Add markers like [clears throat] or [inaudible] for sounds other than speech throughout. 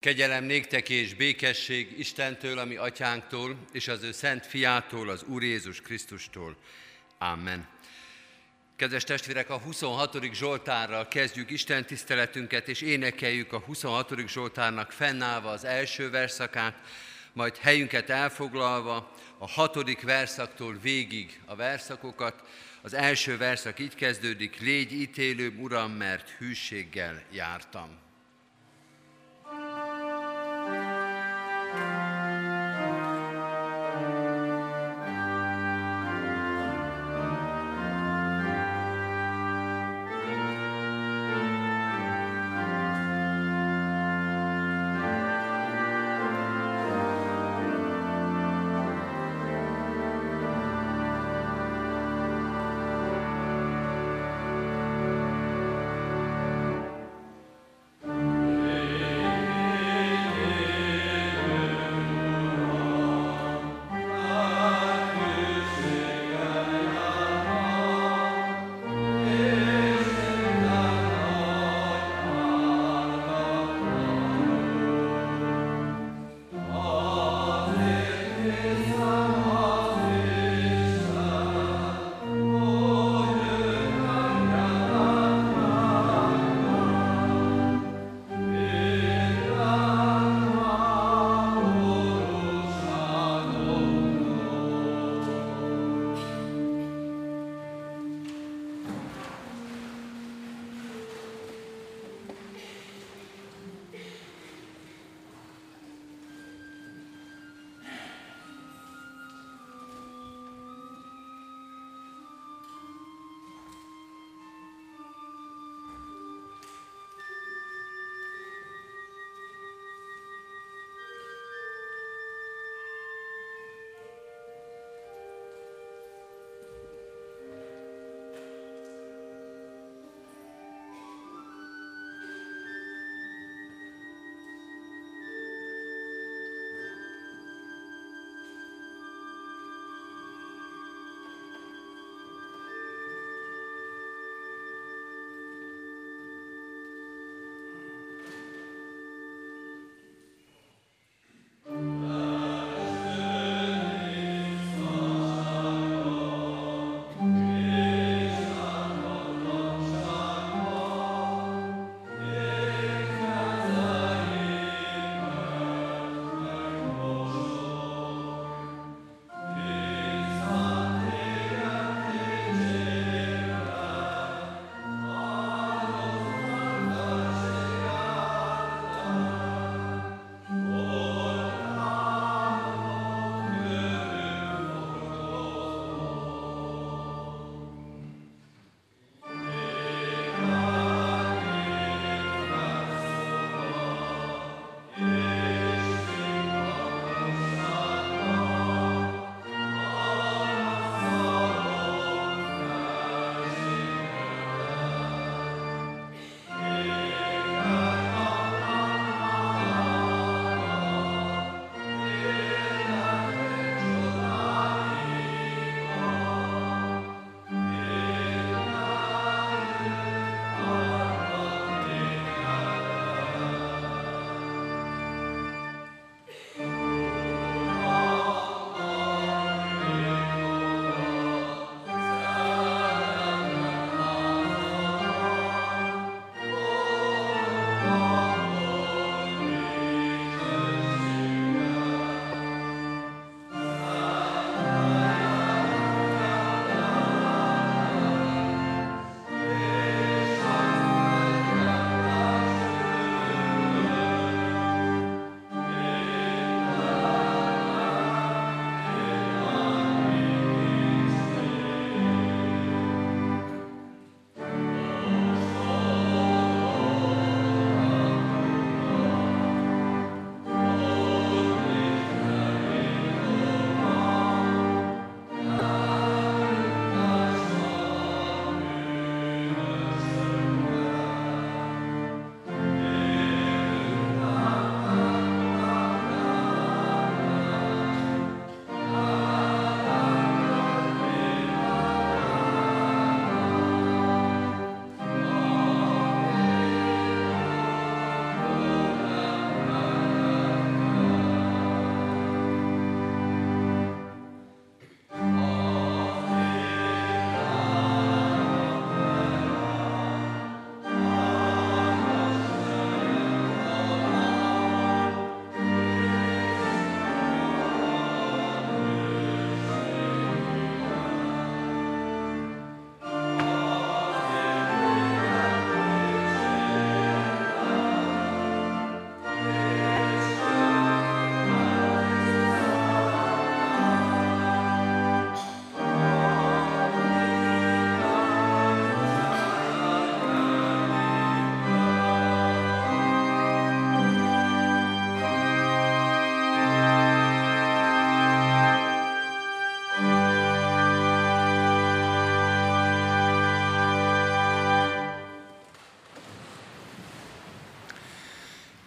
Kegyelem néktek és békesség Istentől, ami atyánktól, és az ő szent fiától, az Úr Jézus Krisztustól. Amen. Kedves testvérek, a 26. Zsoltárral kezdjük Isten tiszteletünket, és énekeljük a 26. Zsoltárnak fennállva az első verszakát, majd helyünket elfoglalva a hatodik verszaktól végig a verszakokat. Az első verszak így kezdődik, légy ítélő, Uram, mert hűséggel jártam.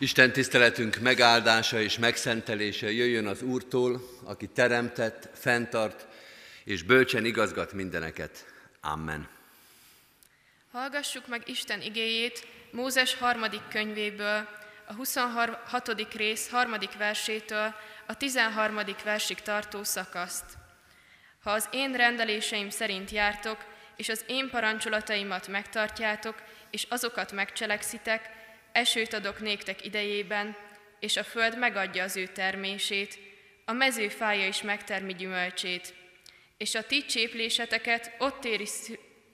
Isten tiszteletünk megáldása és megszentelése jöjjön az Úrtól, aki teremtett, fenntart és bölcsen igazgat mindeneket. Amen. Hallgassuk meg Isten igéjét Mózes harmadik könyvéből, a 26. rész harmadik versétől a 13. versig tartó szakaszt. Ha az én rendeléseim szerint jártok, és az én parancsolataimat megtartjátok, és azokat megcselekszitek, esőt adok néktek idejében, és a föld megadja az ő termését, a mező fája is megtermi gyümölcsét, és a ti csépléseteket ott éri,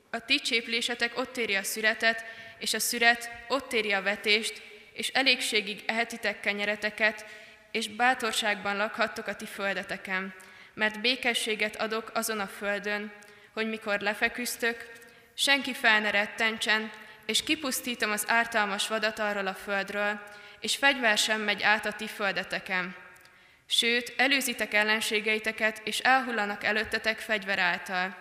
a ti cséplésetek ott éri a szüretet, és a szüret ott éri a vetést, és elégségig ehetitek kenyereteket, és bátorságban lakhattok a ti földeteken, mert békességet adok azon a földön, hogy mikor lefeküztök, senki fel ne rettentsen, és kipusztítom az ártalmas vadat arról a földről, és fegyver sem megy át a ti földeteken. Sőt, előzitek ellenségeiteket, és elhullanak előttetek fegyver által.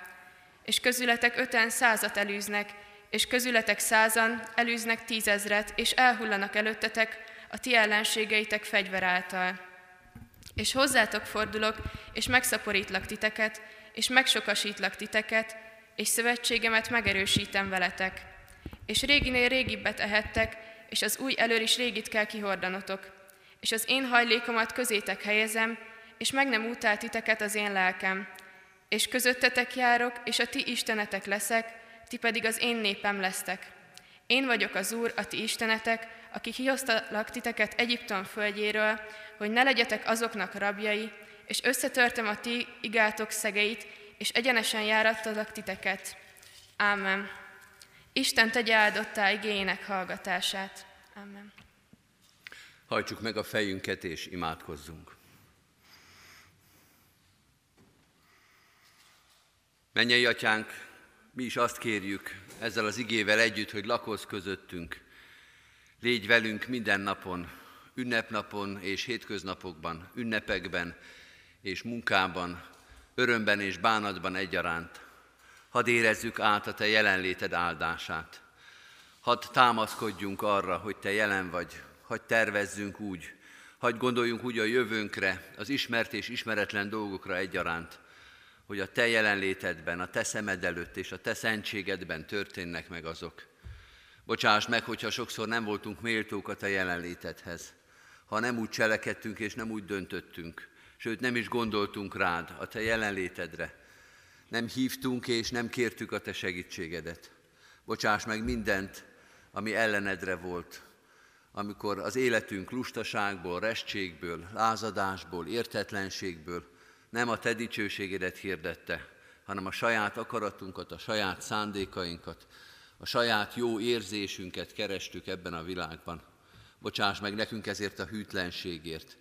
És közületek öten százat elűznek, és közületek százan elűznek tízezret, és elhullanak előttetek a ti ellenségeitek fegyver által. És hozzátok fordulok, és megszaporítlak titeket, és megsokasítlak titeket, és szövetségemet megerősítem veletek. És réginél régibbet ehettek, és az új elől is régit kell kihordanotok. És az én hajlékomat közétek helyezem, és meg nem utál titeket az én lelkem. És közöttetek járok, és a ti istenetek leszek, ti pedig az én népem lesztek. Én vagyok az Úr, a ti istenetek, aki kihoztalak titeket Egyiptom földjéről, hogy ne legyetek azoknak rabjai, és összetörtem a ti igátok szegeit, és egyenesen járattalak titeket. Ámen. Isten tegye áldottá igényének hallgatását. Amen. Hajtsuk meg a fejünket és imádkozzunk. Mennyei atyánk, mi is azt kérjük ezzel az igével együtt, hogy lakoz közöttünk. Légy velünk minden napon, ünnepnapon és hétköznapokban, ünnepekben és munkában, örömben és bánatban egyaránt. Hadd érezzük át a Te jelenléted áldását. Hadd támaszkodjunk arra, hogy Te jelen vagy, hadd tervezzünk úgy, hadd gondoljunk úgy a jövőnkre, az ismert és ismeretlen dolgokra egyaránt, hogy a Te jelenlétedben, a Te szemed előtt és a Te szentségedben történnek meg azok. Bocsáss meg, hogyha sokszor nem voltunk méltók a Te jelenlétedhez, ha nem úgy cselekedtünk és nem úgy döntöttünk, sőt nem is gondoltunk rád, a Te jelenlétedre. Nem hívtunk és nem kértük a Te segítségedet. Bocsáss meg mindent, ami ellenedre volt, amikor az életünk lustaságból, restségből, lázadásból, értetlenségből, nem a te dicsőségedet hirdette, hanem a saját akaratunkat, a saját szándékainkat, a saját jó érzésünket kerestük ebben a világban. Bocsáss meg nekünk ezért a hűtlenségért,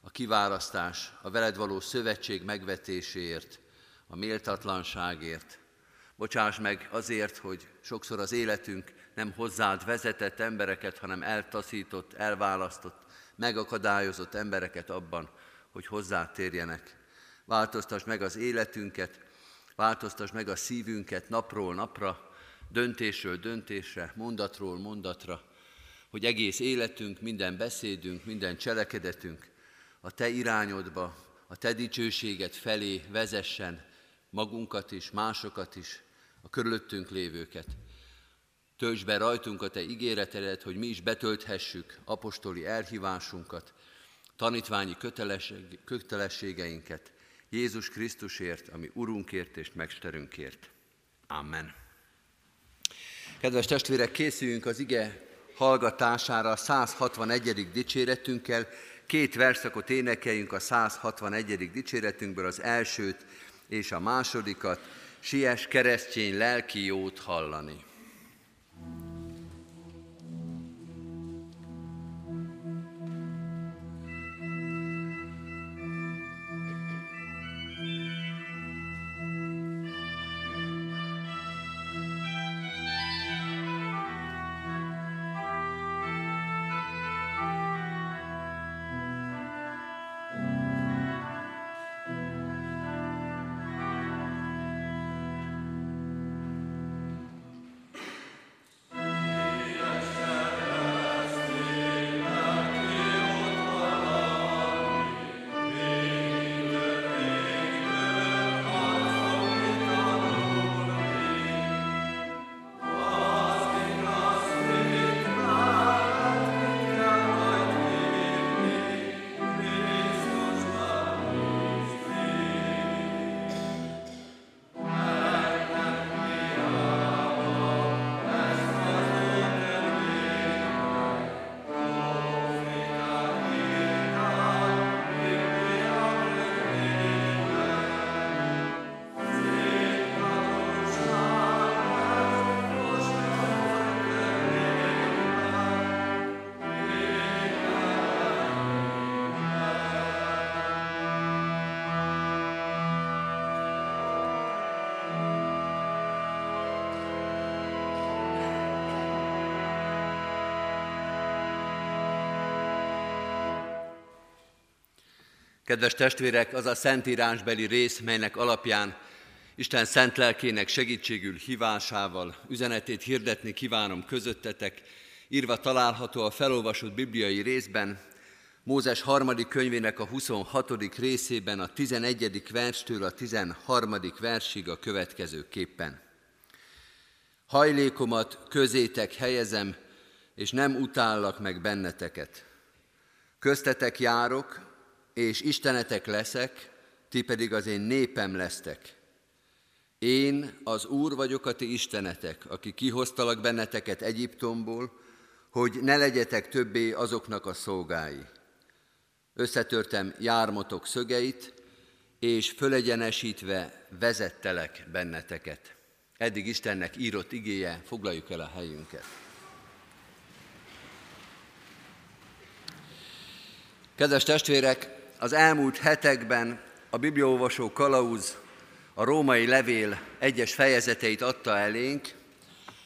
a kiválasztás, a veled való szövetség megvetéséért, a méltatlanságért. Bocsáss meg azért, hogy sokszor az életünk nem hozzád vezetett embereket, hanem eltaszított, elválasztott, megakadályozott embereket abban, hogy hozzád térjenek. Változtass meg az életünket, változtass meg a szívünket napról napra, döntésről döntésre, mondatról mondatra, hogy egész életünk, minden beszédünk, minden cselekedetünk a Te irányodba, a Te dicsőséget felé vezessen magunkat is, másokat is, a körülöttünk lévőket. Tölts be rajtunk a Te ígéretedet, hogy mi is betölthessük apostoli elhívásunkat, tanítványi kötelességeinket, Jézus Krisztusért, ami Urunkért és Mesterünkért. Amen. Kedves testvérek, készüljünk az ige hallgatására a 161. dicséretünkkel. Két verszakot énekeljünk a 161. dicséretünkből, az elsőt és a másodikat. Sies keresztény lelki jót hallani. Kedves testvérek, az a szentírásbeli rész, melynek alapján Isten szent lelkének segítségül hívásával üzenetét hirdetni kívánom közöttetek, írva található a felolvasott bibliai részben, Mózes harmadik könyvének a 26. részében a 11. verstől a 13. versig a következő képpen. Hajlékomat közétek helyezem, és nem utállak meg benneteket. Köztetek járok, és istenetek leszek, ti pedig az én népem lesztek. Én az Úr vagyok a ti istenetek, aki kihoztalak benneteket Egyiptomból, hogy ne legyetek többé azoknak a szolgái. Összetörtem jármotok szögeit, és fölegyenesítve vezettelek benneteket. Eddig Istennek írott igéje, foglaljuk el a helyünket. Kedves testvérek, az elmúlt hetekben a bibliaolvasó kalauz a római levél egyes fejezeteit adta elénk.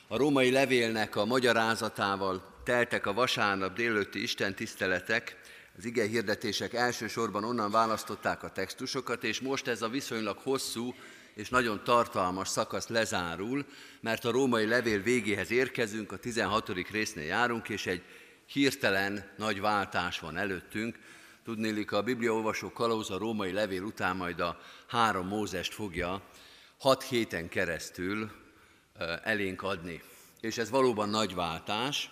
A római levélnek a magyarázatával teltek a vasárnap délőtti Isten tiszteletek, az ige hirdetések elsősorban onnan választották a textusokat, és most ez a viszonylag hosszú és nagyon tartalmas szakasz lezárul, mert a római levél végéhez érkezünk, a 16. résznél járunk, és egy hirtelen nagy váltás van előttünk, Tudnélik, a Bibliaolvasó kalauz a római levél után majd a három Mózest fogja hat héten keresztül elénk adni. És ez valóban nagy váltás,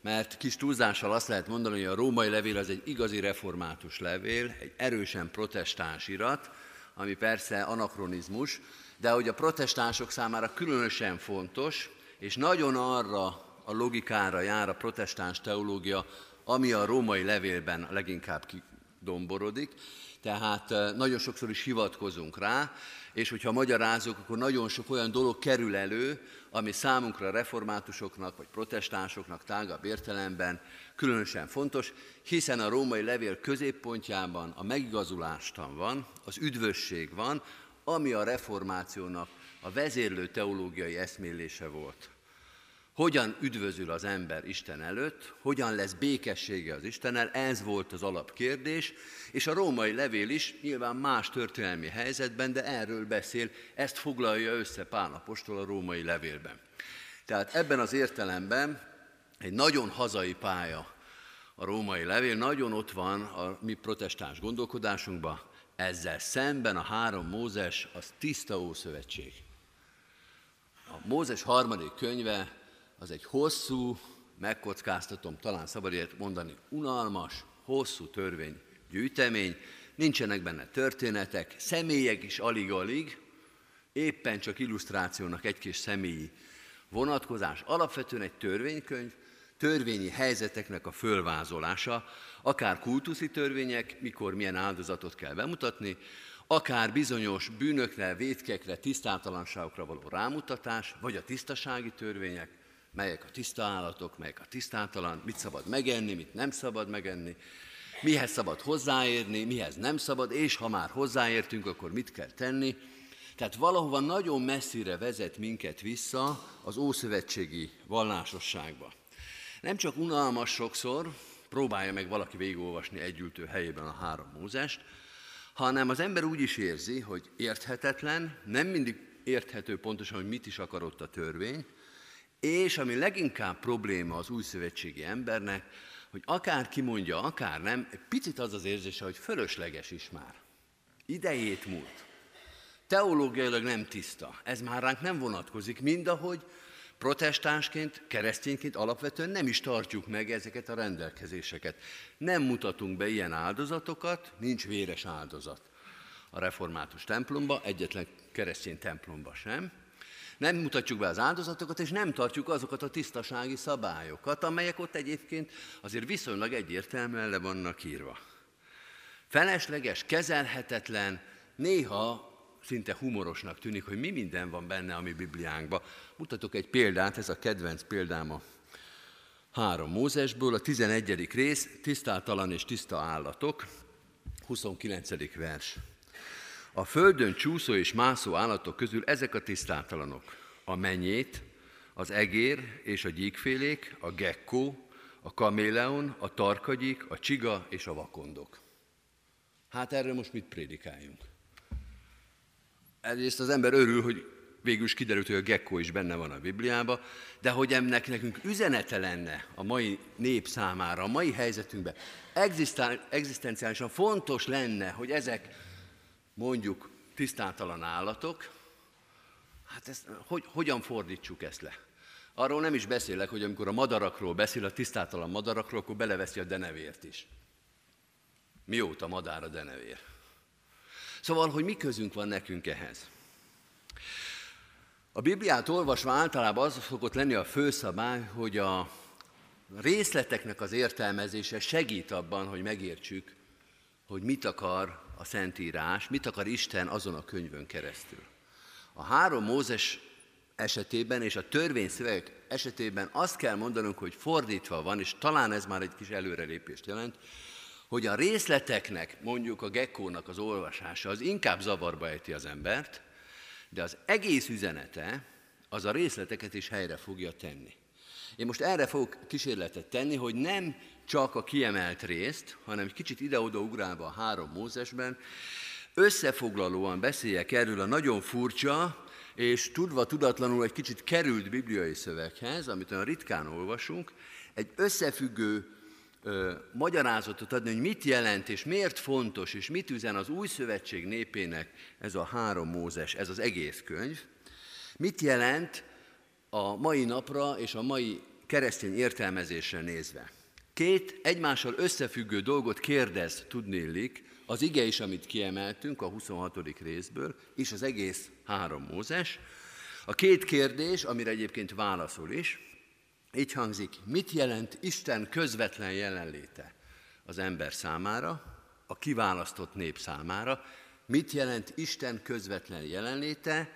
mert kis túlzással azt lehet mondani, hogy a római levél az egy igazi református levél, egy erősen protestáns irat, ami persze anakronizmus, de hogy a protestánsok számára különösen fontos, és nagyon arra a logikára jár a protestáns teológia, ami a római levélben leginkább domborodik, tehát nagyon sokszor is hivatkozunk rá, és hogyha magyarázunk, akkor nagyon sok olyan dolog kerül elő, ami számunkra reformátusoknak vagy protestánsoknak tágabb értelemben különösen fontos, hiszen a római levél középpontjában a megigazulástan van, az üdvösség van, ami a reformációnak a vezérlő teológiai eszmélése volt hogyan üdvözül az ember Isten előtt, hogyan lesz békessége az Istennel, ez volt az alapkérdés, és a római levél is nyilván más történelmi helyzetben, de erről beszél, ezt foglalja össze Pál apostol a római levélben. Tehát ebben az értelemben egy nagyon hazai pálya a római levél, nagyon ott van a mi protestáns gondolkodásunkban, ezzel szemben a három Mózes az tiszta ószövetség. A Mózes harmadik könyve az egy hosszú, megkockáztatom, talán szabad ilyet mondani, unalmas, hosszú törvény gyűjtemény, nincsenek benne történetek, személyek is alig-alig, éppen csak illusztrációnak egy kis személyi vonatkozás. Alapvetően egy törvénykönyv, törvényi helyzeteknek a fölvázolása, akár kultuszi törvények, mikor milyen áldozatot kell bemutatni, akár bizonyos bűnökre, vétkekre, tisztátalanságokra való rámutatás, vagy a tisztasági törvények, melyek a tiszta állatok, melyek a tisztátalan, mit szabad megenni, mit nem szabad megenni, mihez szabad hozzáérni, mihez nem szabad, és ha már hozzáértünk, akkor mit kell tenni. Tehát valahova nagyon messzire vezet minket vissza az ószövetségi vallásosságba. Nem csak unalmas sokszor, próbálja meg valaki végigolvasni együltő helyében a három Mózest, hanem az ember úgy is érzi, hogy érthetetlen, nem mindig érthető pontosan, hogy mit is akarott a törvény, és ami leginkább probléma az újszövetségi embernek, hogy akár kimondja, akár nem, egy picit az az érzése, hogy fölösleges is már. Idejét múlt. Teológiailag nem tiszta. Ez már ránk nem vonatkozik, mindahogy protestánsként, keresztényként alapvetően nem is tartjuk meg ezeket a rendelkezéseket. Nem mutatunk be ilyen áldozatokat, nincs véres áldozat a református templomba, egyetlen keresztény templomba sem. Nem mutatjuk be az áldozatokat, és nem tartjuk azokat a tisztasági szabályokat, amelyek ott egyébként azért viszonylag egyértelműen le vannak írva. Felesleges, kezelhetetlen, néha szinte humorosnak tűnik, hogy mi minden van benne a mi Bibliánkban. Mutatok egy példát, ez a kedvenc példám a három Mózesből, a 11. rész, tisztátalan és tiszta állatok, 29. vers. A földön csúszó és mászó állatok közül ezek a tisztátalanok. A menyét, az egér és a gyíkfélék, a gekkó, a kaméleon, a tarkagyik, a csiga és a vakondok. Hát erről most mit prédikáljunk? Egyrészt az ember örül, hogy végül is kiderült, hogy a gekkó is benne van a Bibliában, de hogy ennek nekünk üzenete lenne a mai nép számára, a mai helyzetünkben, egzisztenciálisan fontos lenne, hogy ezek mondjuk tisztátalan állatok, hát ezt, hogy, hogyan fordítsuk ezt le? Arról nem is beszélek, hogy amikor a madarakról beszél, a tisztátalan madarakról, akkor beleveszi a denevért is. Mióta madár a denevér? Szóval, hogy mi közünk van nekünk ehhez? A Bibliát olvasva általában az szokott lenni a főszabály, hogy a részleteknek az értelmezése segít abban, hogy megértsük, hogy mit akar a Szentírás, mit akar Isten azon a könyvön keresztül. A három Mózes esetében és a törvényszöveg esetében azt kell mondanunk, hogy fordítva van, és talán ez már egy kis előrelépést jelent, hogy a részleteknek, mondjuk a gekkónak az olvasása, az inkább zavarba ejti az embert, de az egész üzenete az a részleteket is helyre fogja tenni. Én most erre fogok kísérletet tenni, hogy nem csak a kiemelt részt, hanem egy kicsit ide-oda ugrálva a három Mózesben, összefoglalóan beszéljek erről a nagyon furcsa, és tudva tudatlanul egy kicsit került bibliai szöveghez, amit olyan ritkán olvasunk, egy összefüggő ö, magyarázatot adni, hogy mit jelent, és miért fontos, és mit üzen az új szövetség népének ez a három Mózes, ez az egész könyv. Mit jelent a mai napra és a mai keresztény értelmezésre nézve. Két egymással összefüggő dolgot kérdez, tudnélik, az ige is, amit kiemeltünk a 26. részből, és az egész három Mózes. A két kérdés, amire egyébként válaszol is, így hangzik, mit jelent Isten közvetlen jelenléte az ember számára, a kiválasztott nép számára, mit jelent Isten közvetlen jelenléte,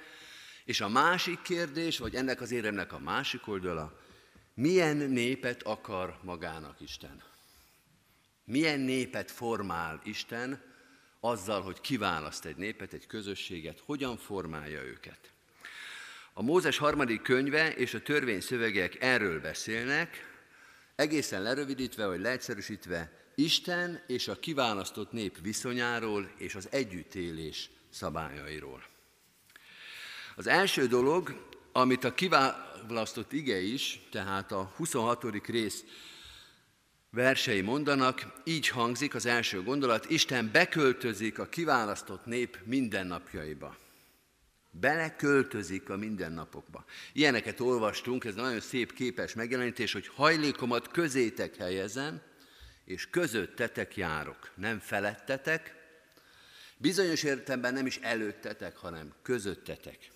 és a másik kérdés, vagy ennek az éremnek a másik oldala, milyen népet akar magának Isten? Milyen népet formál Isten azzal, hogy kiválaszt egy népet, egy közösséget, hogyan formálja őket? A Mózes harmadik könyve és a törvény szövegek erről beszélnek, egészen lerövidítve vagy leegyszerűsítve, Isten és a kiválasztott nép viszonyáról és az együttélés szabályairól. Az első dolog, amit a kiválasztott ige is, tehát a 26. rész versei mondanak, így hangzik az első gondolat, Isten beköltözik a kiválasztott nép mindennapjaiba. Beleköltözik a mindennapokba. Ilyeneket olvastunk, ez nagyon szép képes megjelenítés, hogy hajlékomat közétek helyezem, és közöttetek járok, nem felettetek, bizonyos értelemben nem is előttetek, hanem közöttetek.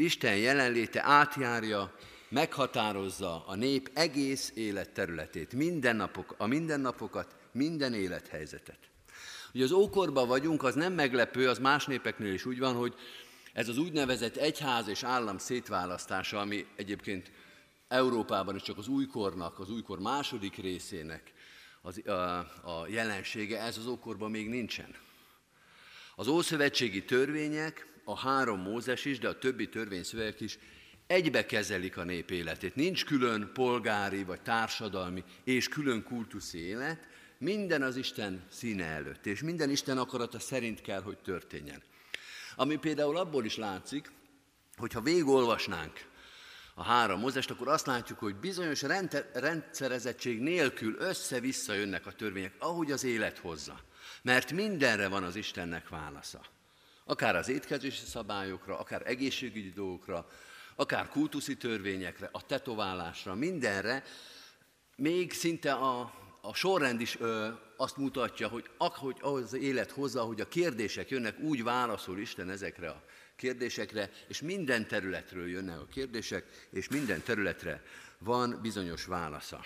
Isten jelenléte átjárja, meghatározza a nép egész életterületét, mindennapok, a mindennapokat, minden élethelyzetet. Ugye az ókorban vagyunk, az nem meglepő, az más népeknél is úgy van, hogy ez az úgynevezett egyház és állam szétválasztása, ami egyébként Európában is csak az újkornak, az újkor második részének az, a, a jelensége, ez az ókorban még nincsen. Az ószövetségi törvények a három Mózes is, de a többi törvényszövegek is egybe kezelik a nép életét. Nincs külön polgári vagy társadalmi és külön kultuszi élet, minden az Isten színe előtt, és minden Isten akarata szerint kell, hogy történjen. Ami például abból is látszik, hogyha végigolvasnánk a három mozest, akkor azt látjuk, hogy bizonyos rendszerezettség nélkül össze-vissza jönnek a törvények, ahogy az élet hozza. Mert mindenre van az Istennek válasza. Akár az étkezési szabályokra, akár egészségügyi dolgokra, akár kultuszi törvényekre, a tetoválásra, mindenre, még szinte a, a sorrend is ö, azt mutatja, hogy ahogy az élet hozza, hogy a kérdések jönnek, úgy válaszol Isten ezekre a kérdésekre, és minden területről jönnek a kérdések, és minden területre van bizonyos válasza.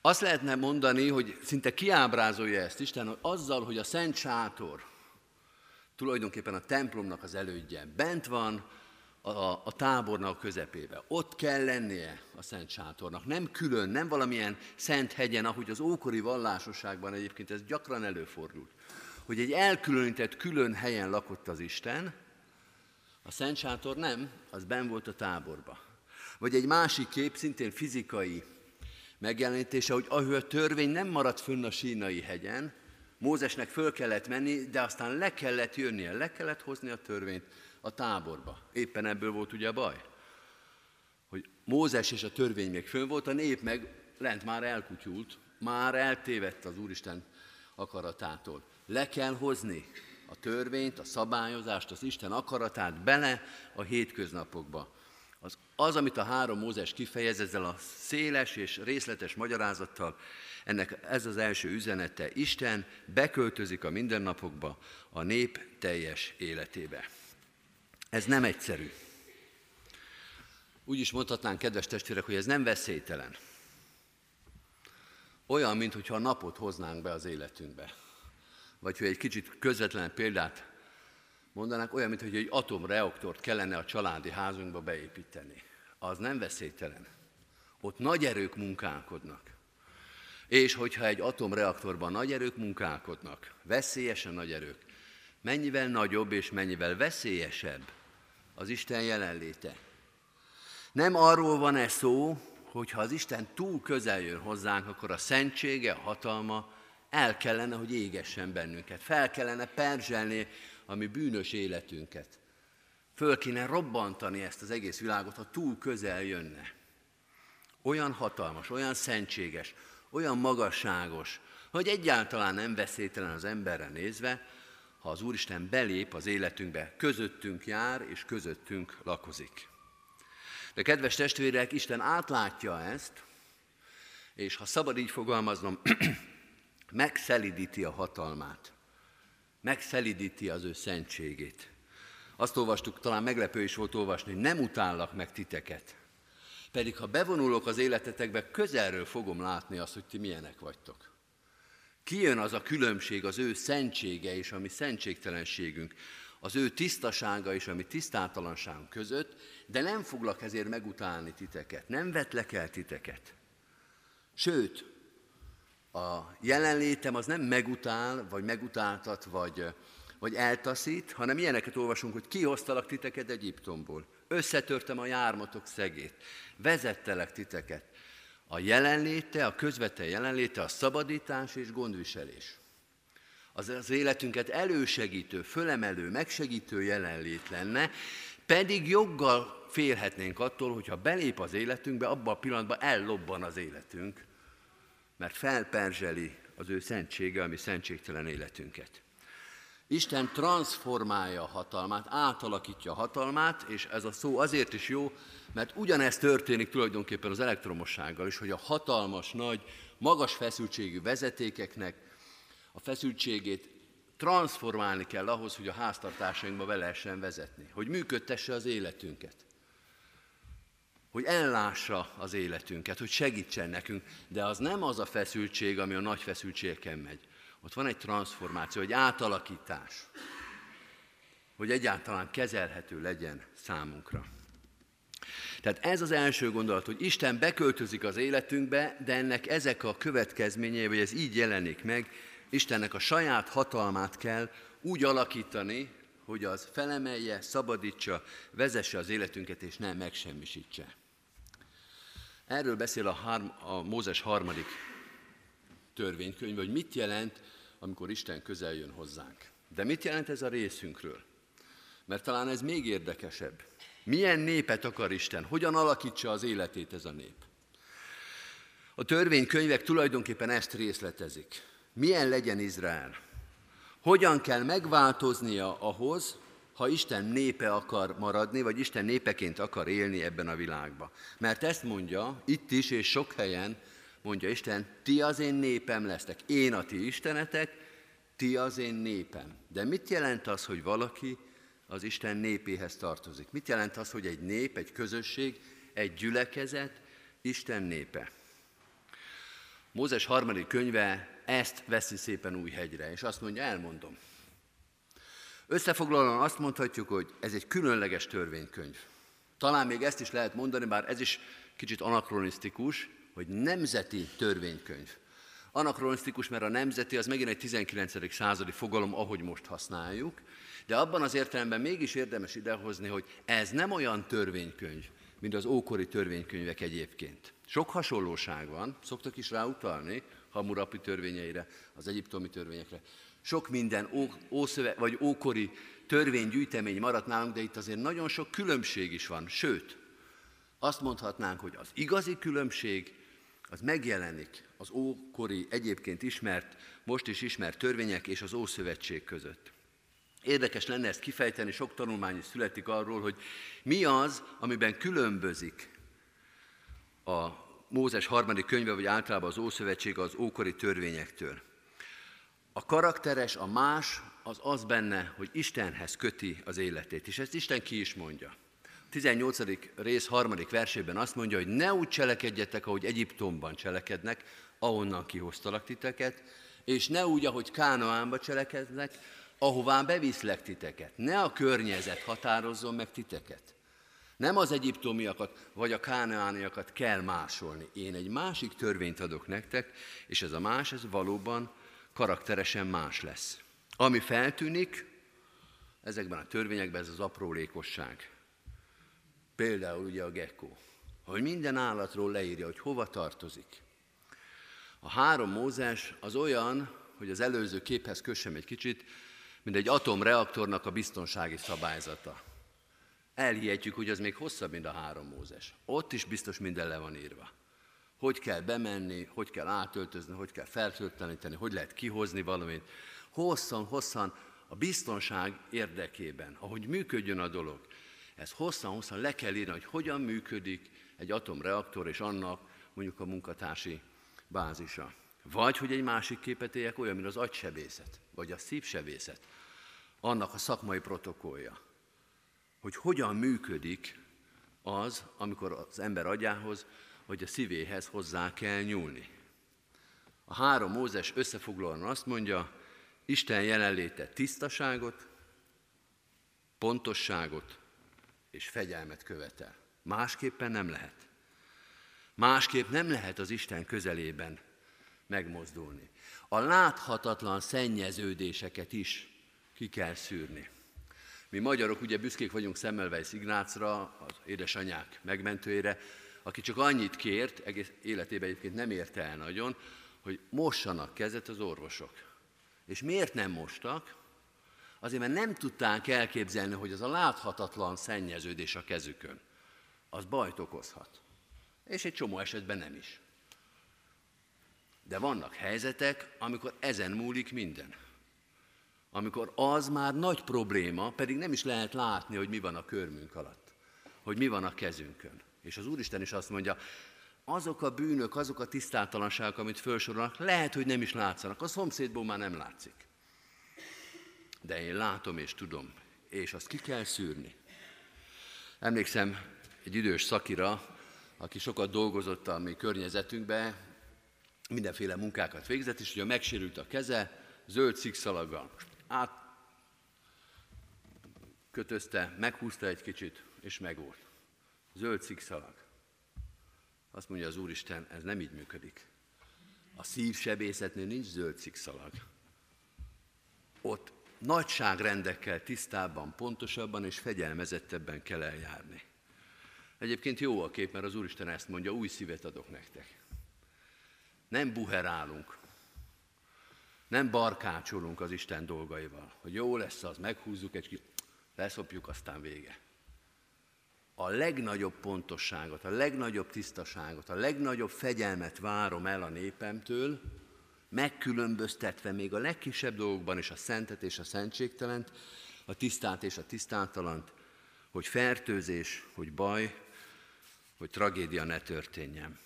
Azt lehetne mondani, hogy szinte kiábrázolja ezt Isten, hogy azzal, hogy a Szent Sátor, tulajdonképpen a templomnak az elődje. Bent van a, a tábornak közepébe. Ott kell lennie a Szent Sátornak. Nem külön, nem valamilyen szent hegyen, ahogy az ókori vallásosságban egyébként ez gyakran előfordult. Hogy egy elkülönített, külön helyen lakott az Isten, a Szent Sátor nem, az ben volt a táborba. Vagy egy másik kép, szintén fizikai megjelenítése, hogy ahol a törvény nem maradt fönn a sínai hegyen, Mózesnek föl kellett menni, de aztán le kellett jönnie, le kellett hozni a törvényt a táborba. Éppen ebből volt ugye a baj. Hogy Mózes és a törvény még fönn volt, a nép meg lent már elkutyult, már eltévedt az Úristen akaratától. Le kell hozni a törvényt, a szabályozást, az Isten akaratát bele a hétköznapokba. Az, az, amit a három Mózes kifejez ezzel a széles és részletes magyarázattal, ennek ez az első üzenete. Isten beköltözik a mindennapokba, a nép teljes életébe. Ez nem egyszerű. Úgy is mondhatnánk, kedves testvérek, hogy ez nem veszélytelen. Olyan, mintha a napot hoznánk be az életünkbe. Vagy hogy egy kicsit közvetlen példát mondanánk, olyan, mintha egy atomreaktort kellene a családi házunkba beépíteni. Az nem veszélytelen. Ott nagy erők munkálkodnak. És hogyha egy atomreaktorban nagy erők munkálkodnak, veszélyesen nagy erők, mennyivel nagyobb és mennyivel veszélyesebb az Isten jelenléte. Nem arról van ez szó, hogy ha az Isten túl közel jön hozzánk, akkor a szentsége, a hatalma el kellene, hogy égessen bennünket. Fel kellene perzselni a mi bűnös életünket. Föl kéne robbantani ezt az egész világot, ha túl közel jönne. Olyan hatalmas, olyan szentséges, olyan magasságos, hogy egyáltalán nem veszélytelen az emberre nézve, ha az Úristen belép az életünkbe, közöttünk jár és közöttünk lakozik. De kedves testvérek, Isten átlátja ezt, és ha szabad így fogalmaznom, [clears throat] megszelidíti a hatalmát, megszelidíti az ő szentségét. Azt olvastuk, talán meglepő is volt olvasni, hogy nem utállak meg titeket. Pedig ha bevonulok az életetekbe, közelről fogom látni azt, hogy ti milyenek vagytok. Kijön az a különbség, az ő szentsége és a mi szentségtelenségünk, az ő tisztasága és a mi tisztátalanságunk között, de nem foglak ezért megutálni titeket, nem vetlek el titeket. Sőt, a jelenlétem az nem megutál, vagy megutáltat, vagy, vagy eltaszít, hanem ilyeneket olvasunk, hogy kihoztalak titeket Egyiptomból, összetörtem a jármatok szegét, vezettelek titeket. A jelenléte, a közvetlen jelenléte a szabadítás és gondviselés. Az az életünket elősegítő, fölemelő, megsegítő jelenlét lenne, pedig joggal félhetnénk attól, hogyha belép az életünkbe, abban a pillanatban ellobban az életünk, mert felperzseli az ő szentsége, ami szentségtelen életünket. Isten transformálja a hatalmát, átalakítja a hatalmát, és ez a szó azért is jó, mert ugyanezt történik tulajdonképpen az elektromossággal is, hogy a hatalmas, nagy, magas feszültségű vezetékeknek a feszültségét transformálni kell ahhoz, hogy a háztartásainkba be lehessen vezetni, hogy működtesse az életünket, hogy ellássa az életünket, hogy segítsen nekünk, de az nem az a feszültség, ami a nagy feszültségeken megy. Ott van egy transformáció, egy átalakítás, hogy egyáltalán kezelhető legyen számunkra. Tehát ez az első gondolat, hogy Isten beköltözik az életünkbe, de ennek ezek a következményei, vagy ez így jelenik meg, Istennek a saját hatalmát kell úgy alakítani, hogy az felemelje, szabadítsa, vezesse az életünket, és nem megsemmisítse. Erről beszél a, harm, a Mózes harmadik törvénykönyv, hogy mit jelent, amikor Isten közel jön hozzánk. De mit jelent ez a részünkről? Mert talán ez még érdekesebb. Milyen népet akar Isten? Hogyan alakítsa az életét ez a nép? A törvénykönyvek tulajdonképpen ezt részletezik. Milyen legyen Izrael? Hogyan kell megváltoznia ahhoz, ha Isten népe akar maradni, vagy Isten népeként akar élni ebben a világban. Mert ezt mondja itt is, és sok helyen mondja Isten, ti az én népem lesztek, én a ti istenetek, ti az én népem. De mit jelent az, hogy valaki az Isten népéhez tartozik? Mit jelent az, hogy egy nép, egy közösség, egy gyülekezet Isten népe? Mózes harmadik könyve ezt veszi szépen új hegyre, és azt mondja, elmondom. Összefoglalóan azt mondhatjuk, hogy ez egy különleges törvénykönyv. Talán még ezt is lehet mondani, bár ez is kicsit anakronisztikus, hogy nemzeti törvénykönyv. Anakronisztikus, mert a nemzeti az megint egy 19. századi fogalom, ahogy most használjuk, de abban az értelemben mégis érdemes idehozni, hogy ez nem olyan törvénykönyv, mint az ókori törvénykönyvek egyébként. Sok hasonlóság van, szoktak is rá Hamurapi törvényeire, az egyiptomi törvényekre. Sok minden ó, ószöve, vagy ókori törvénygyűjtemény maradt nálunk, de itt azért nagyon sok különbség is van. Sőt, azt mondhatnánk, hogy az igazi különbség az megjelenik az ókori egyébként ismert, most is ismert törvények és az Ószövetség között. Érdekes lenne ezt kifejteni, sok tanulmány is születik arról, hogy mi az, amiben különbözik a Mózes harmadik könyve, vagy általában az Ószövetség az ókori törvényektől. A karakteres, a más, az az benne, hogy Istenhez köti az életét, és ezt Isten ki is mondja. 18. rész harmadik versében azt mondja, hogy ne úgy cselekedjetek, ahogy Egyiptomban cselekednek, ahonnan kihoztalak titeket, és ne úgy, ahogy Kánaánba cselekednek, ahová beviszlek titeket. Ne a környezet határozzon meg titeket. Nem az egyiptomiakat vagy a kánaániakat kell másolni. Én egy másik törvényt adok nektek, és ez a más, ez valóban karakteresen más lesz. Ami feltűnik, ezekben a törvényekben ez az aprólékosság. Például ugye a gekkó, hogy minden állatról leírja, hogy hova tartozik. A három Mózes az olyan, hogy az előző képhez kössem egy kicsit, mint egy atomreaktornak a biztonsági szabályzata. Elhihetjük, hogy az még hosszabb, mint a három Mózes. Ott is biztos minden le van írva. Hogy kell bemenni, hogy kell átöltözni, hogy kell feltölteníteni, hogy lehet kihozni valamit. Hosszan-hosszan a biztonság érdekében, ahogy működjön a dolog. Ez hosszan-hosszan le kell írni, hogy hogyan működik egy atomreaktor és annak mondjuk a munkatársi bázisa. Vagy, hogy egy másik képet éljek, olyan, mint az agysebészet, vagy a szívsebészet, annak a szakmai protokollja, hogy hogyan működik az, amikor az ember agyához, vagy a szívéhez hozzá kell nyúlni. A három Mózes összefoglalóan azt mondja, Isten jelenléte tisztaságot, pontosságot és fegyelmet követel. Másképpen nem lehet. Másképp nem lehet az Isten közelében megmozdulni. A láthatatlan szennyeződéseket is ki kell szűrni. Mi magyarok ugye büszkék vagyunk Szemmelweis Ignácra, az édesanyák megmentőjére, aki csak annyit kért, egész életében egyébként nem érte el nagyon, hogy mossanak kezet az orvosok. És miért nem mostak? Azért, mert nem tudták elképzelni, hogy az a láthatatlan szennyeződés a kezükön, az bajt okozhat. És egy csomó esetben nem is. De vannak helyzetek, amikor ezen múlik minden. Amikor az már nagy probléma, pedig nem is lehet látni, hogy mi van a körmünk alatt, hogy mi van a kezünkön. És az Úristen is azt mondja, azok a bűnök, azok a tisztátalanságok, amit felsorolnak, lehet, hogy nem is látszanak. A szomszédból már nem látszik. De én látom és tudom, és azt ki kell szűrni. Emlékszem egy idős szakira, aki sokat dolgozott a mi környezetünkbe, mindenféle munkákat végzett, és ugye megsérült a keze, zöld szikszalaggal át kötözte, meghúzta egy kicsit, és megvolt. Zöld szikszalag. Azt mondja az Úristen, ez nem így működik. A szívsebészetnél nincs zöld szikszalag. Ott nagyságrendekkel tisztábban, pontosabban és fegyelmezettebben kell eljárni. Egyébként jó a kép, mert az Úristen ezt mondja, új szívet adok nektek. Nem buherálunk, nem barkácsolunk az Isten dolgaival, hogy jó lesz az, meghúzzuk egy kicsit, leszopjuk, aztán vége. A legnagyobb pontosságot, a legnagyobb tisztaságot, a legnagyobb fegyelmet várom el a népemtől, megkülönböztetve még a legkisebb dolgokban is a szentet és a szentségtelent, a tisztát és a tisztátalant, hogy fertőzés, hogy baj, hogy tragédia ne történjen.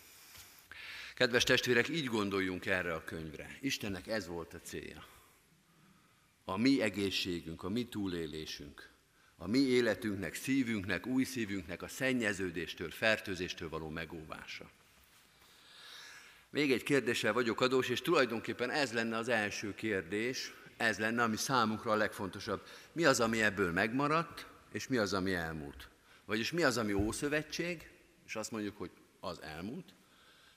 Kedves testvérek, így gondoljunk erre a könyvre. Istennek ez volt a célja. A mi egészségünk, a mi túlélésünk, a mi életünknek, szívünknek, új szívünknek a szennyeződéstől, fertőzéstől való megóvása. Még egy kérdéssel vagyok adós, és tulajdonképpen ez lenne az első kérdés, ez lenne, ami számunkra a legfontosabb. Mi az, ami ebből megmaradt, és mi az, ami elmúlt? Vagyis mi az, ami Ószövetség, és azt mondjuk, hogy az elmúlt,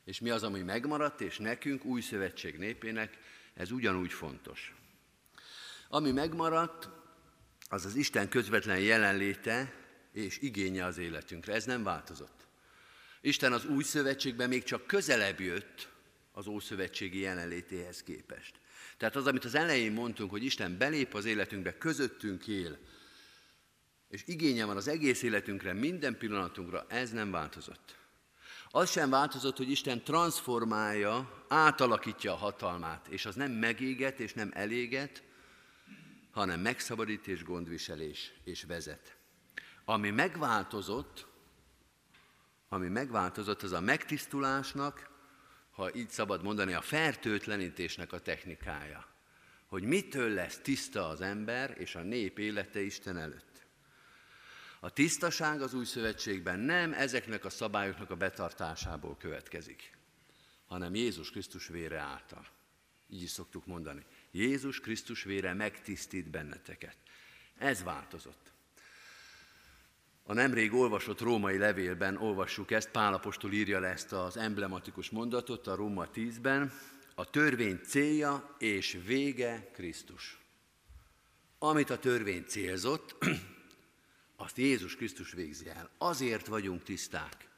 és mi az, ami megmaradt, és nekünk, új szövetség népének, ez ugyanúgy fontos. Ami megmaradt, az az Isten közvetlen jelenléte és igénye az életünkre. Ez nem változott. Isten az új szövetségben még csak közelebb jött az Ószövetségi jelenlétéhez képest. Tehát az, amit az elején mondtunk, hogy Isten belép az életünkbe, közöttünk él, és igénye van az egész életünkre, minden pillanatunkra, ez nem változott. Az sem változott, hogy Isten transformálja, átalakítja a hatalmát, és az nem megéget és nem eléget, hanem megszabadít és gondviselés és vezet. Ami megváltozott, ami megváltozott, az a megtisztulásnak, ha így szabad mondani, a fertőtlenítésnek a technikája. Hogy mitől lesz tiszta az ember és a nép élete Isten előtt. A tisztaság az új szövetségben nem ezeknek a szabályoknak a betartásából következik, hanem Jézus Krisztus vére által. Így is szoktuk mondani. Jézus Krisztus vére megtisztít benneteket. Ez változott. A nemrég olvasott római levélben olvassuk ezt, Pálapostól írja le ezt az emblematikus mondatot a Róma 10-ben. A törvény célja és vége Krisztus. Amit a törvény célzott, [clears throat] azt Jézus Krisztus végzi el. Azért vagyunk tiszták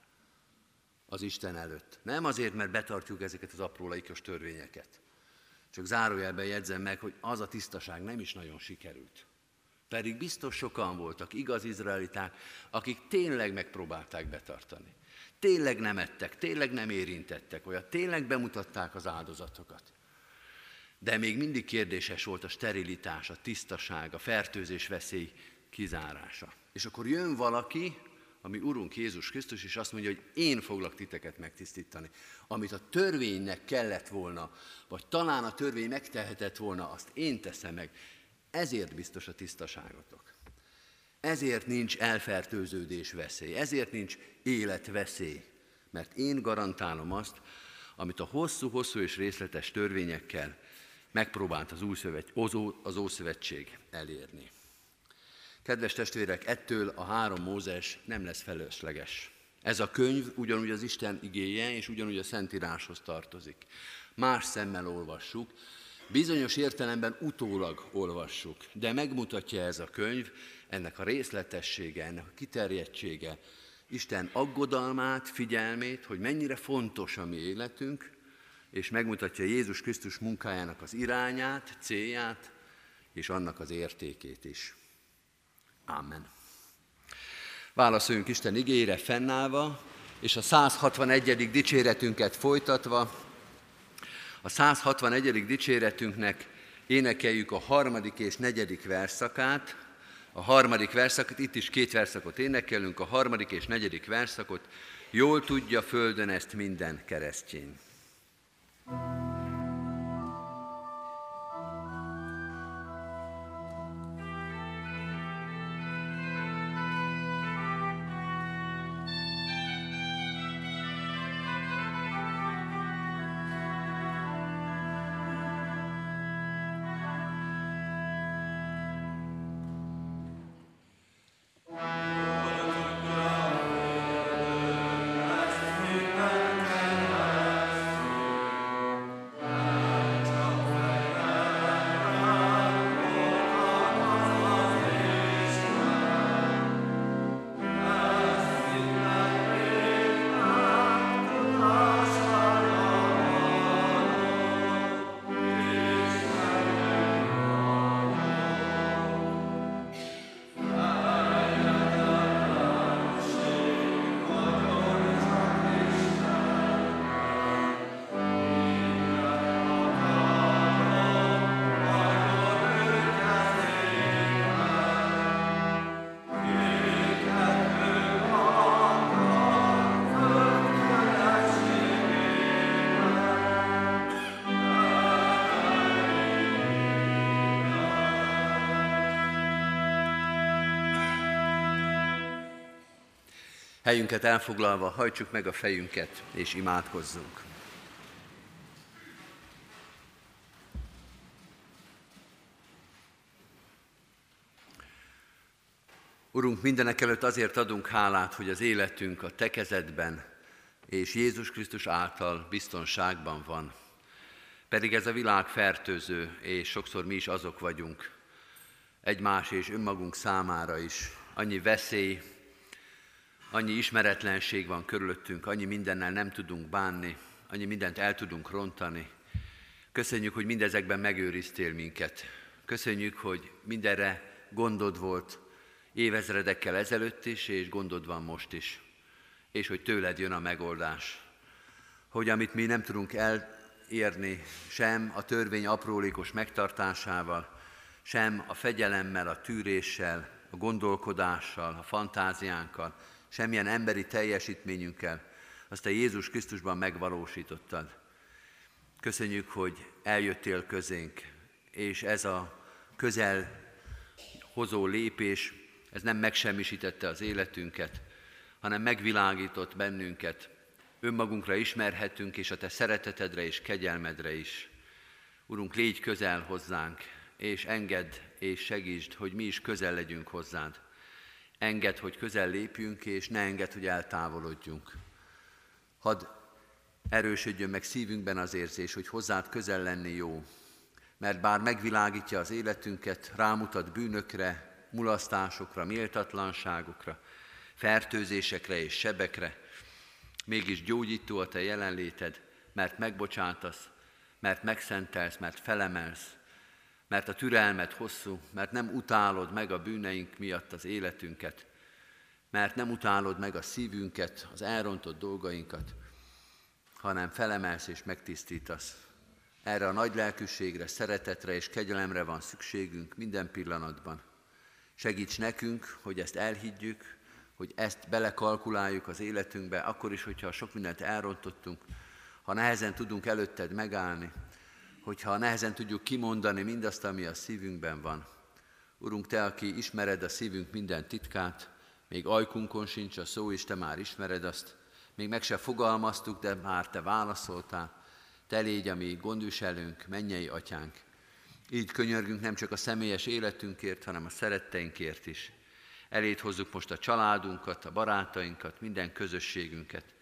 az Isten előtt. Nem azért, mert betartjuk ezeket az apró laikos törvényeket. Csak zárójelben jegyzem meg, hogy az a tisztaság nem is nagyon sikerült. Pedig biztos sokan voltak, igaz izraeliták, akik tényleg megpróbálták betartani. Tényleg nem ettek, tényleg nem érintettek olyat, tényleg bemutatták az áldozatokat. De még mindig kérdéses volt a sterilitás, a tisztaság, a fertőzés veszély kizárása. És akkor jön valaki, ami Urunk Jézus Krisztus, és azt mondja, hogy én foglak titeket megtisztítani. Amit a törvénynek kellett volna, vagy talán a törvény megtehetett volna, azt én teszem meg. Ezért biztos a tisztaságotok. Ezért nincs elfertőződés veszély, ezért nincs életveszély, mert én garantálom azt, amit a hosszú-hosszú és részletes törvényekkel megpróbált az, új szövet, az Ószövetség elérni. Kedves testvérek, ettől a három Mózes nem lesz felősleges. Ez a könyv ugyanúgy az Isten igéje, és ugyanúgy a Szentíráshoz tartozik. Más szemmel olvassuk, bizonyos értelemben utólag olvassuk, de megmutatja ez a könyv, ennek a részletessége, ennek a kiterjedtsége, Isten aggodalmát, figyelmét, hogy mennyire fontos a mi életünk, és megmutatja Jézus Krisztus munkájának az irányát, célját, és annak az értékét is. Amen. Válaszoljunk Isten igére fennállva, és a 161. dicséretünket folytatva, a 161. dicséretünknek énekeljük a harmadik és negyedik verszakát. A harmadik verszakot, itt is két verszakot énekelünk, a harmadik és negyedik verszakot, jól tudja földön ezt minden keresztény. thank you Helyünket elfoglalva hajtsuk meg a fejünket és imádkozzunk. Urunk, mindenek előtt azért adunk hálát, hogy az életünk a Te kezedben és Jézus Krisztus által biztonságban van. Pedig ez a világ fertőző, és sokszor mi is azok vagyunk, egymás és önmagunk számára is. Annyi veszély, Annyi ismeretlenség van körülöttünk, annyi mindennel nem tudunk bánni, annyi mindent el tudunk rontani. Köszönjük, hogy mindezekben megőriztél minket. Köszönjük, hogy mindenre gondod volt évezredekkel ezelőtt is, és gondod van most is. És hogy tőled jön a megoldás. Hogy amit mi nem tudunk elérni sem a törvény aprólékos megtartásával, sem a fegyelemmel, a tűréssel, a gondolkodással, a fantáziánkkal, semmilyen emberi teljesítményünkkel, azt a Jézus Krisztusban megvalósítottad. Köszönjük, hogy eljöttél közénk, és ez a közel hozó lépés, ez nem megsemmisítette az életünket, hanem megvilágított bennünket, önmagunkra ismerhetünk, és a Te szeretetedre és kegyelmedre is. Urunk, légy közel hozzánk, és engedd és segítsd, hogy mi is közel legyünk hozzád. Engedd, hogy közel lépjünk, és ne engedd, hogy eltávolodjunk. Hadd erősödjön meg szívünkben az érzés, hogy hozzád közel lenni jó, mert bár megvilágítja az életünket, rámutat bűnökre, mulasztásokra, méltatlanságokra, fertőzésekre és sebekre, mégis gyógyító a te jelenléted, mert megbocsátasz, mert megszentelsz, mert felemelsz, mert a türelmet hosszú, mert nem utálod meg a bűneink miatt az életünket, mert nem utálod meg a szívünket, az elrontott dolgainkat, hanem felemelsz és megtisztítasz. Erre a nagy lelkűségre, szeretetre és kegyelemre van szükségünk minden pillanatban. Segíts nekünk, hogy ezt elhiggyük, hogy ezt belekalkuláljuk az életünkbe, akkor is, hogyha sok mindent elrontottunk, ha nehezen tudunk előtted megállni, hogyha nehezen tudjuk kimondani mindazt, ami a szívünkben van. Urunk, Te, aki ismered a szívünk minden titkát, még ajkunkon sincs a szó, és Te már ismered azt, még meg se fogalmaztuk, de már Te válaszoltál. Te légy a mi mennyei atyánk. Így könyörgünk nem csak a személyes életünkért, hanem a szeretteinkért is. Elét hozzuk most a családunkat, a barátainkat, minden közösségünket,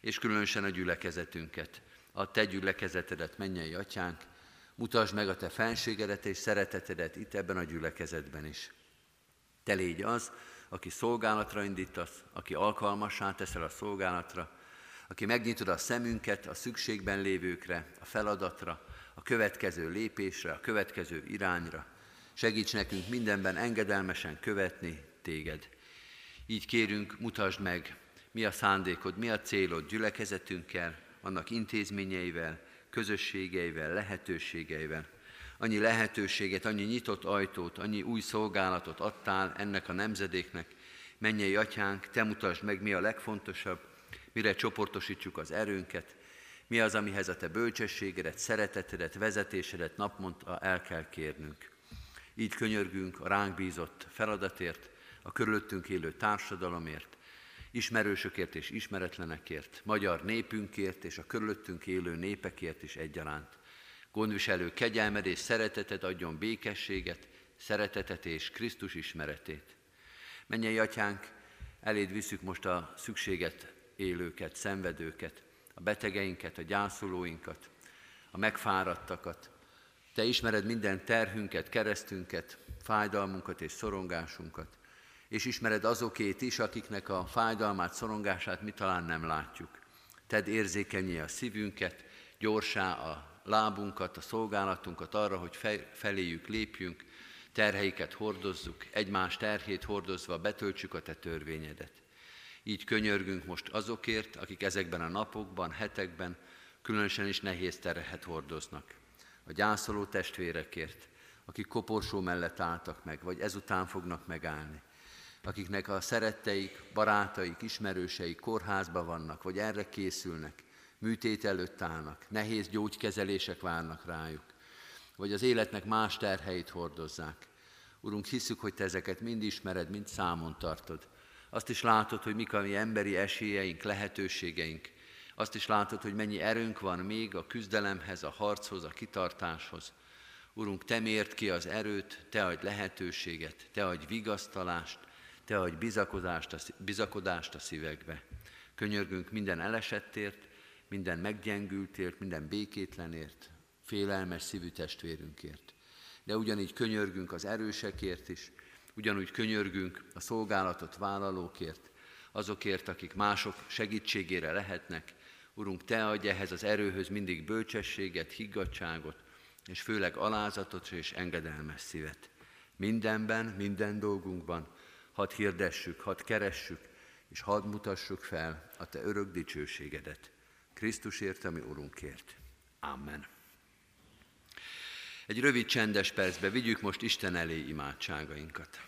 és különösen a gyülekezetünket a te gyülekezetedet, mennyei atyánk, mutasd meg a te fenségedet és szeretetedet itt ebben a gyülekezetben is. Te légy az, aki szolgálatra indítasz, aki alkalmassá teszel a szolgálatra, aki megnyitod a szemünket a szükségben lévőkre, a feladatra, a következő lépésre, a következő irányra. Segíts nekünk mindenben engedelmesen követni téged. Így kérünk, mutasd meg, mi a szándékod, mi a célod gyülekezetünkkel, annak intézményeivel, közösségeivel, lehetőségeivel. Annyi lehetőséget, annyi nyitott ajtót, annyi új szolgálatot adtál ennek a nemzedéknek. Mennyei atyánk, te mutasd meg, mi a legfontosabb, mire csoportosítsuk az erőnket, mi az, amihez a te bölcsességedet, szeretetedet, vezetésedet napmonta el kell kérnünk. Így könyörgünk a ránk bízott feladatért, a körülöttünk élő társadalomért, ismerősökért és ismeretlenekért, magyar népünkért és a körülöttünk élő népekért is egyaránt. Gondviselő kegyelmed és szeretetet adjon békességet, szeretetet és Krisztus ismeretét. Mennyei atyánk, eléd visszük most a szükséget élőket, szenvedőket, a betegeinket, a gyászolóinkat, a megfáradtakat. Te ismered minden terhünket, keresztünket, fájdalmunkat és szorongásunkat és ismered azokét is, akiknek a fájdalmát, szorongását mi talán nem látjuk. Ted érzékenyé a szívünket, gyorsá a lábunkat, a szolgálatunkat arra, hogy feléjük lépjünk, terheiket hordozzuk, egymás terhét hordozva betöltsük a te törvényedet. Így könyörgünk most azokért, akik ezekben a napokban, hetekben különösen is nehéz terhet hordoznak. A gyászoló testvérekért, akik koporsó mellett álltak meg, vagy ezután fognak megállni akiknek a szeretteik, barátaik, ismerőseik kórházba vannak, vagy erre készülnek, műtét előtt állnak, nehéz gyógykezelések várnak rájuk, vagy az életnek más terheit hordozzák. Urunk, hiszük, hogy Te ezeket mind ismered, mind számon tartod. Azt is látod, hogy mik a mi emberi esélyeink, lehetőségeink. Azt is látod, hogy mennyi erőnk van még a küzdelemhez, a harchoz, a kitartáshoz. Urunk, Te mért ki az erőt, Te adj lehetőséget, Te adj vigasztalást, te adj bizakodást a, bizakodást a szívekbe. Könyörgünk minden elesettért, minden meggyengültért, minden békétlenért, félelmes szívű testvérünkért. De ugyanígy könyörgünk az erősekért is, ugyanúgy könyörgünk a szolgálatot vállalókért, azokért, akik mások segítségére lehetnek, Urunk, Te adj ehhez az erőhöz mindig bölcsességet, higgadságot, és főleg alázatot és engedelmes szívet. Mindenben, minden dolgunkban hadd hirdessük, hadd keressük, és hadd mutassuk fel a Te örök dicsőségedet. Krisztusért, ami Urunkért. Amen. Egy rövid csendes percbe vigyük most Isten elé imádságainkat.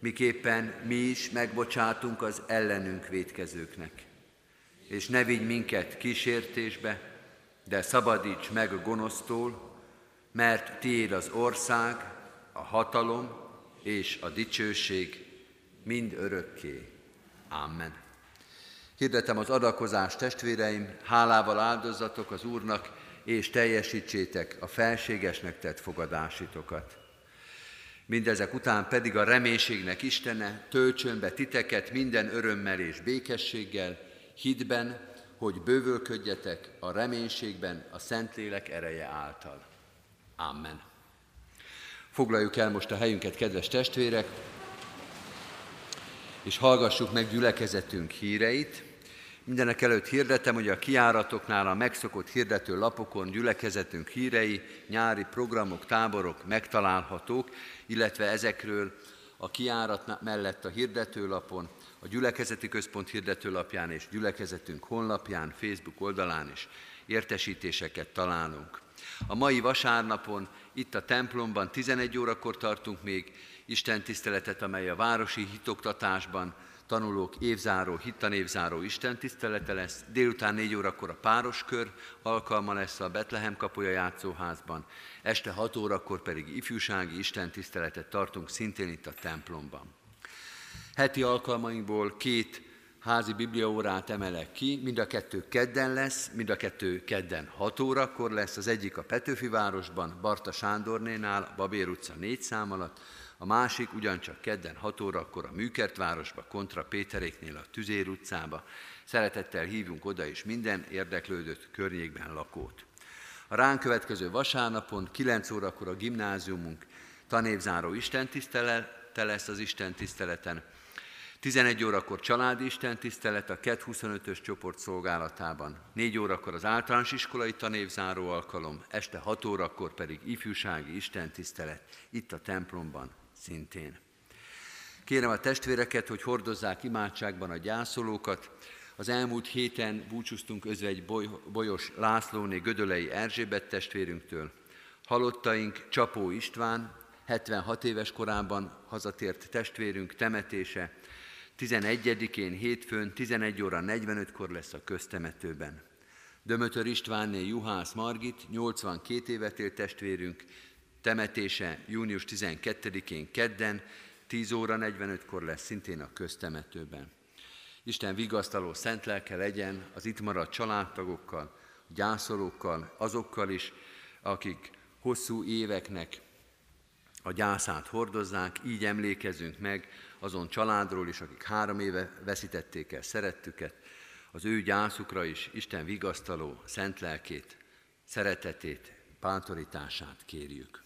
miképpen mi is megbocsátunk az ellenünk védkezőknek. És ne vigy minket kísértésbe, de szabadíts meg a gonosztól, mert tiéd az ország, a hatalom és a dicsőség mind örökké. Amen. Hirdetem az adakozást, testvéreim, hálával áldozatok az Úrnak, és teljesítsétek a felségesnek tett fogadásitokat. Mindezek után pedig a reménységnek Istene töltsön be titeket minden örömmel és békességgel, hitben, hogy bővölködjetek a reménységben a Szentlélek ereje által. Amen. Foglaljuk el most a helyünket, kedves testvérek, és hallgassuk meg gyülekezetünk híreit. Mindenek előtt hirdetem, hogy a kiáratoknál a megszokott hirdető lapokon gyülekezetünk hírei, nyári programok, táborok megtalálhatók, illetve ezekről a kiárat mellett a hirdetőlapon, a gyülekezeti központ hirdetőlapján és gyülekezetünk honlapján, Facebook oldalán is értesítéseket találunk. A mai vasárnapon itt a templomban 11 órakor tartunk még Isten tiszteletet, amely a városi hitoktatásban tanulók évzáró, hittanévzáró Isten tisztelete lesz, délután négy órakor a pároskör alkalma lesz a Betlehem kapuja játszóházban, este hat órakor pedig ifjúsági Isten tiszteletet tartunk szintén itt a templomban. Heti alkalmainkból két házi bibliaórát emelek ki, mind a kettő kedden lesz, mind a kettő kedden 6 órakor lesz, az egyik a Petőfi városban, Barta Sándornénál, Babér utca 4 szám alatt, a másik ugyancsak kedden 6 órakor a Műkertvárosba, kontra Péteréknél a Tüzér utcába. Szeretettel hívunk oda is minden érdeklődött környékben lakót. A ránk következő vasárnapon 9 órakor a gimnáziumunk tanévzáró istentisztelete lesz az istentiszteleten. 11 órakor családi istentisztelet a KET 25-ös csoport szolgálatában. 4 órakor az általános iskolai tanévzáró alkalom, este 6 órakor pedig ifjúsági istentisztelet itt a templomban szintén. Kérem a testvéreket, hogy hordozzák imádságban a gyászolókat. Az elmúlt héten búcsúztunk özvegy Bolyos Lászlóné Gödölei Erzsébet testvérünktől. Halottaink Csapó István, 76 éves korában hazatért testvérünk temetése, 11-én hétfőn 11 óra 45-kor lesz a köztemetőben. Dömötör Istvánné Juhász Margit, 82 évet élt testvérünk, Temetése június 12-én kedden, 10 óra 45-kor lesz szintén a köztemetőben. Isten vigasztaló szent lelke legyen az itt maradt családtagokkal, gyászolókkal, azokkal is, akik hosszú éveknek a gyászát hordozzák, így emlékezünk meg azon családról is, akik három éve veszítették el szerettüket, az ő gyászukra is Isten vigasztaló szent lelkét, szeretetét, bántorítását kérjük.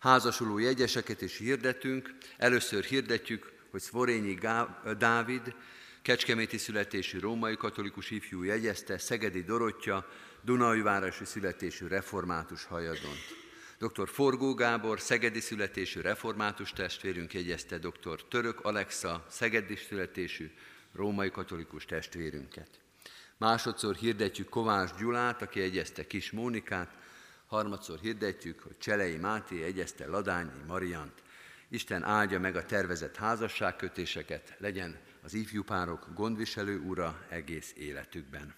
Házasuló jegyeseket is hirdetünk. Először hirdetjük, hogy Szvorényi Dávid, kecskeméti születésű római katolikus ifjú jegyezte, Szegedi Dorottya, Dunajvárosi születésű református hajadont. Dr. Forgó Gábor, szegedi születésű református testvérünk jegyezte dr. Török Alexa, szegedi születésű római katolikus testvérünket. Másodszor hirdetjük Kovács Gyulát, aki egyezte Kis Mónikát, harmadszor hirdetjük, hogy Cselei Máté egyezte Ladányi Mariant. Isten áldja meg a tervezett házasságkötéseket, legyen az ifjúpárok gondviselő ura egész életükben.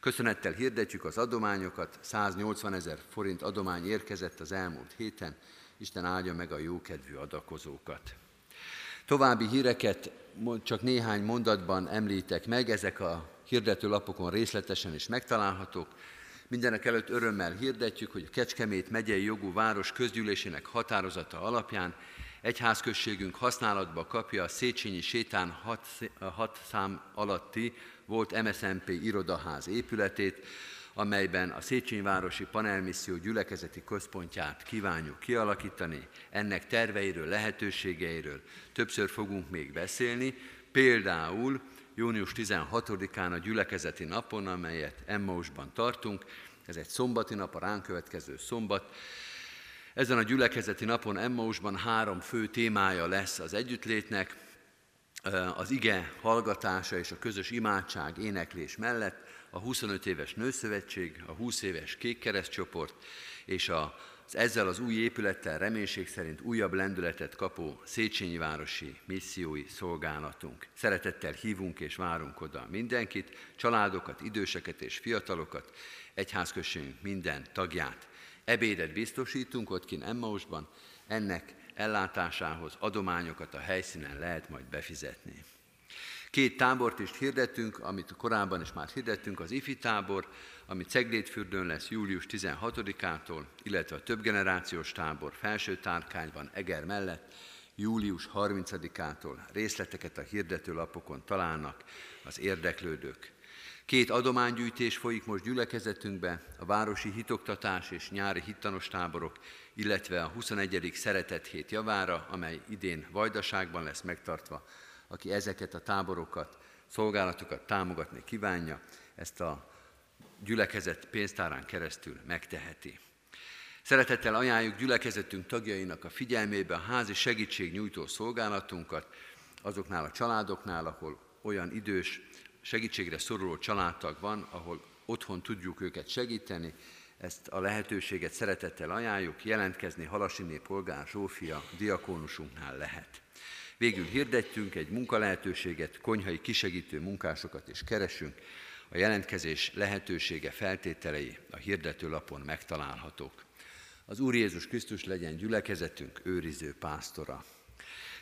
Köszönettel hirdetjük az adományokat, 180 ezer forint adomány érkezett az elmúlt héten, Isten áldja meg a jókedvű adakozókat. További híreket csak néhány mondatban említek meg, ezek a hirdető lapokon részletesen is megtalálhatók. Mindenek előtt örömmel hirdetjük, hogy a Kecskemét megyei jogú város közgyűlésének határozata alapján egyházközségünk használatba kapja a Széchenyi sétán 6 szám alatti volt MSZMP irodaház épületét, amelyben a Széchenyi Városi Panelmisszió gyülekezeti központját kívánjuk kialakítani. Ennek terveiről, lehetőségeiről többször fogunk még beszélni, például június 16-án a gyülekezeti napon, amelyet Emmausban tartunk, ez egy szombati nap, a ránk következő szombat. Ezen a gyülekezeti napon Emmausban három fő témája lesz az együttlétnek, az ige hallgatása és a közös imádság, éneklés mellett, a 25 éves nőszövetség, a 20 éves kékkeresztcsoport és a ezzel az új épülettel reménység szerint újabb lendületet kapó Széchenyi Városi Missziói Szolgálatunk. Szeretettel hívunk és várunk oda mindenkit, családokat, időseket és fiatalokat, egyházközségünk minden tagját. Ebédet biztosítunk ott kint Emmausban, ennek ellátásához adományokat a helyszínen lehet majd befizetni. Két tábort is hirdettünk, amit korábban is már hirdettünk, az IFI tábor, ami Ceglétfürdőn lesz július 16-ától, illetve a többgenerációs tábor felső tárkányban Eger mellett július 30-ától. Részleteket a hirdetőlapokon találnak az érdeklődők. Két adománygyűjtés folyik most gyülekezetünkbe, a városi hitoktatás és nyári hittanos táborok, illetve a 21. Szeretet hét javára, amely idén Vajdaságban lesz megtartva. Aki ezeket a táborokat, szolgálatokat támogatni kívánja, ezt a gyülekezet pénztárán keresztül megteheti. Szeretettel ajánljuk gyülekezetünk tagjainak a figyelmébe a házi segítségnyújtó szolgálatunkat, azoknál a családoknál, ahol olyan idős, segítségre szoruló családtag van, ahol otthon tudjuk őket segíteni, ezt a lehetőséget szeretettel ajánljuk, jelentkezni Halasiné polgár Zsófia diakónusunknál lehet. Végül hirdettünk egy munkalehetőséget, konyhai kisegítő munkásokat is keresünk, a jelentkezés lehetősége, feltételei a hirdetőlapon megtalálhatók. Az Úr Jézus Krisztus legyen gyülekezetünk őriző pásztora.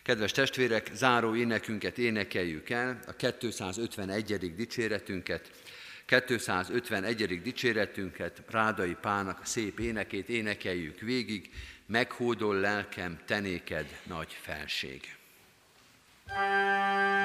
Kedves testvérek, záró énekünket énekeljük el, a 251. dicséretünket, 251. dicséretünket, Rádai Pának szép énekét énekeljük végig, meghódol lelkem, tenéked nagy felség. Música